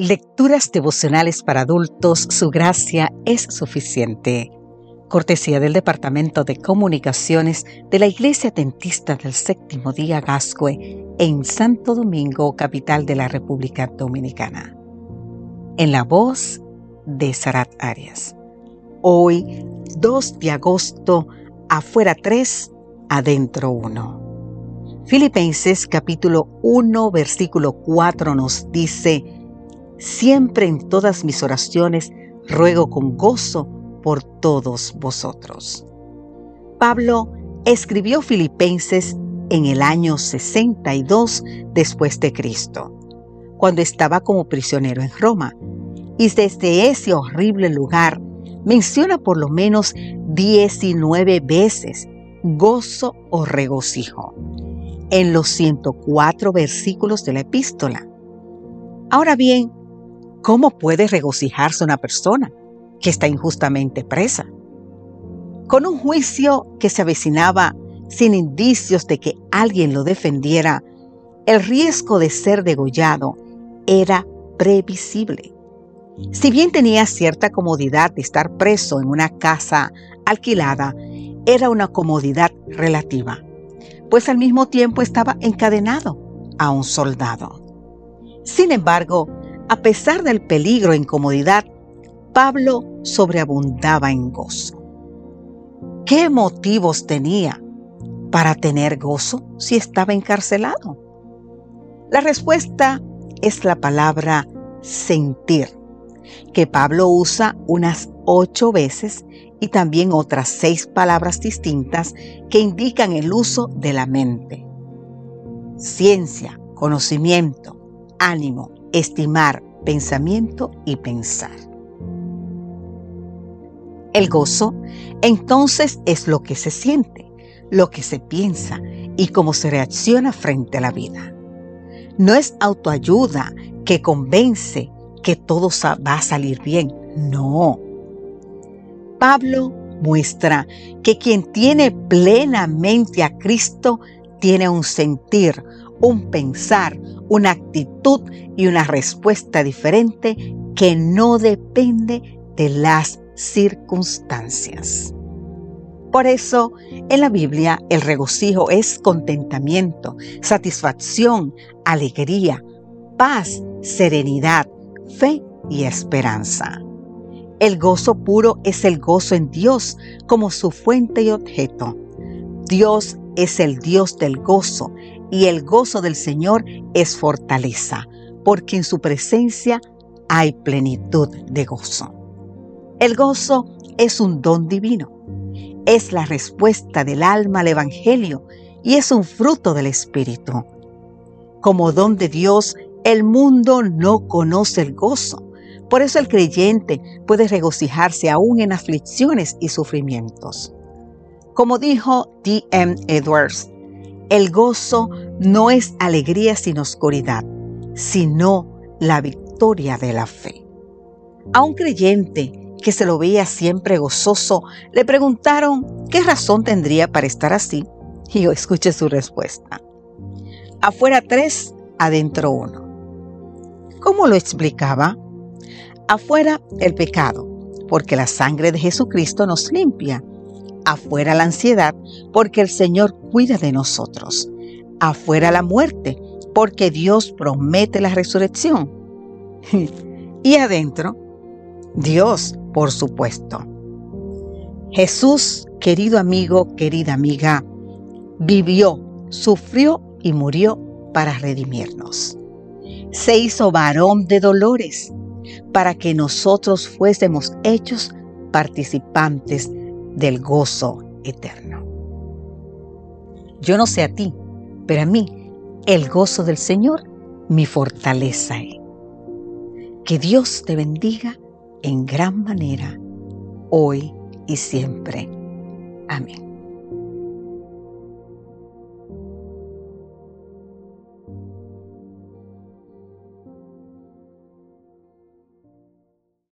Lecturas devocionales para adultos, su gracia es suficiente. Cortesía del Departamento de Comunicaciones de la Iglesia Dentista del Séptimo Día Gascue en Santo Domingo, capital de la República Dominicana. En la voz de Sarat Arias. Hoy, 2 de agosto, afuera 3, adentro 1. Filipenses capítulo 1, versículo 4 nos dice, Siempre en todas mis oraciones ruego con gozo por todos vosotros. Pablo escribió Filipenses en el año 62 después de Cristo, cuando estaba como prisionero en Roma y desde ese horrible lugar menciona por lo menos 19 veces gozo o regocijo en los 104 versículos de la epístola. Ahora bien, ¿cómo puede regocijarse una persona que está injustamente presa? Con un juicio que se avecinaba sin indicios de que alguien lo defendiera, el riesgo de ser degollado era previsible. Si bien tenía cierta comodidad de estar preso en una casa alquilada, era una comodidad relativa, pues al mismo tiempo estaba encadenado a un soldado. Sin embargo, a pesar del peligro e incomodidad, Pablo sobreabundaba en gozo. ¿Qué motivos tenía para tener gozo si estaba encarcelado? La respuesta es la palabra sentir que Pablo usa unas ocho veces y también otras seis palabras distintas que indican el uso de la mente. Ciencia, conocimiento, ánimo, estimar, pensamiento y pensar. El gozo entonces es lo que se siente, lo que se piensa y cómo se reacciona frente a la vida. No es autoayuda que convence que todo va a salir bien. No. Pablo muestra que quien tiene plenamente a Cristo tiene un sentir, un pensar, una actitud y una respuesta diferente que no depende de las circunstancias. Por eso, en la Biblia, el regocijo es contentamiento, satisfacción, alegría, paz, serenidad, fe y esperanza. El gozo puro es el gozo en Dios como su fuente y objeto. Dios es el Dios del gozo y el gozo del Señor es fortaleza, porque en su presencia hay plenitud de gozo. El gozo es un don divino, es la respuesta del alma al Evangelio y es un fruto del Espíritu. Como don de Dios, el mundo no conoce el gozo. Por eso el creyente puede regocijarse aún en aflicciones y sufrimientos. Como dijo D.M. Edwards, el gozo no es alegría sin oscuridad, sino la victoria de la fe. A un creyente que se lo veía siempre gozoso, le preguntaron qué razón tendría para estar así, y escuche su respuesta. Afuera tres, adentro uno. ¿Cómo lo explicaba? Afuera el pecado, porque la sangre de Jesucristo nos limpia. Afuera la ansiedad, porque el Señor cuida de nosotros. Afuera la muerte, porque Dios promete la resurrección. y adentro, Dios, por supuesto. Jesús, querido amigo, querida amiga, vivió, sufrió y murió para redimirnos se hizo varón de dolores para que nosotros fuésemos hechos participantes del gozo eterno. Yo no sé a ti, pero a mí el gozo del Señor mi fortaleza es. Que Dios te bendiga en gran manera, hoy y siempre. Amén.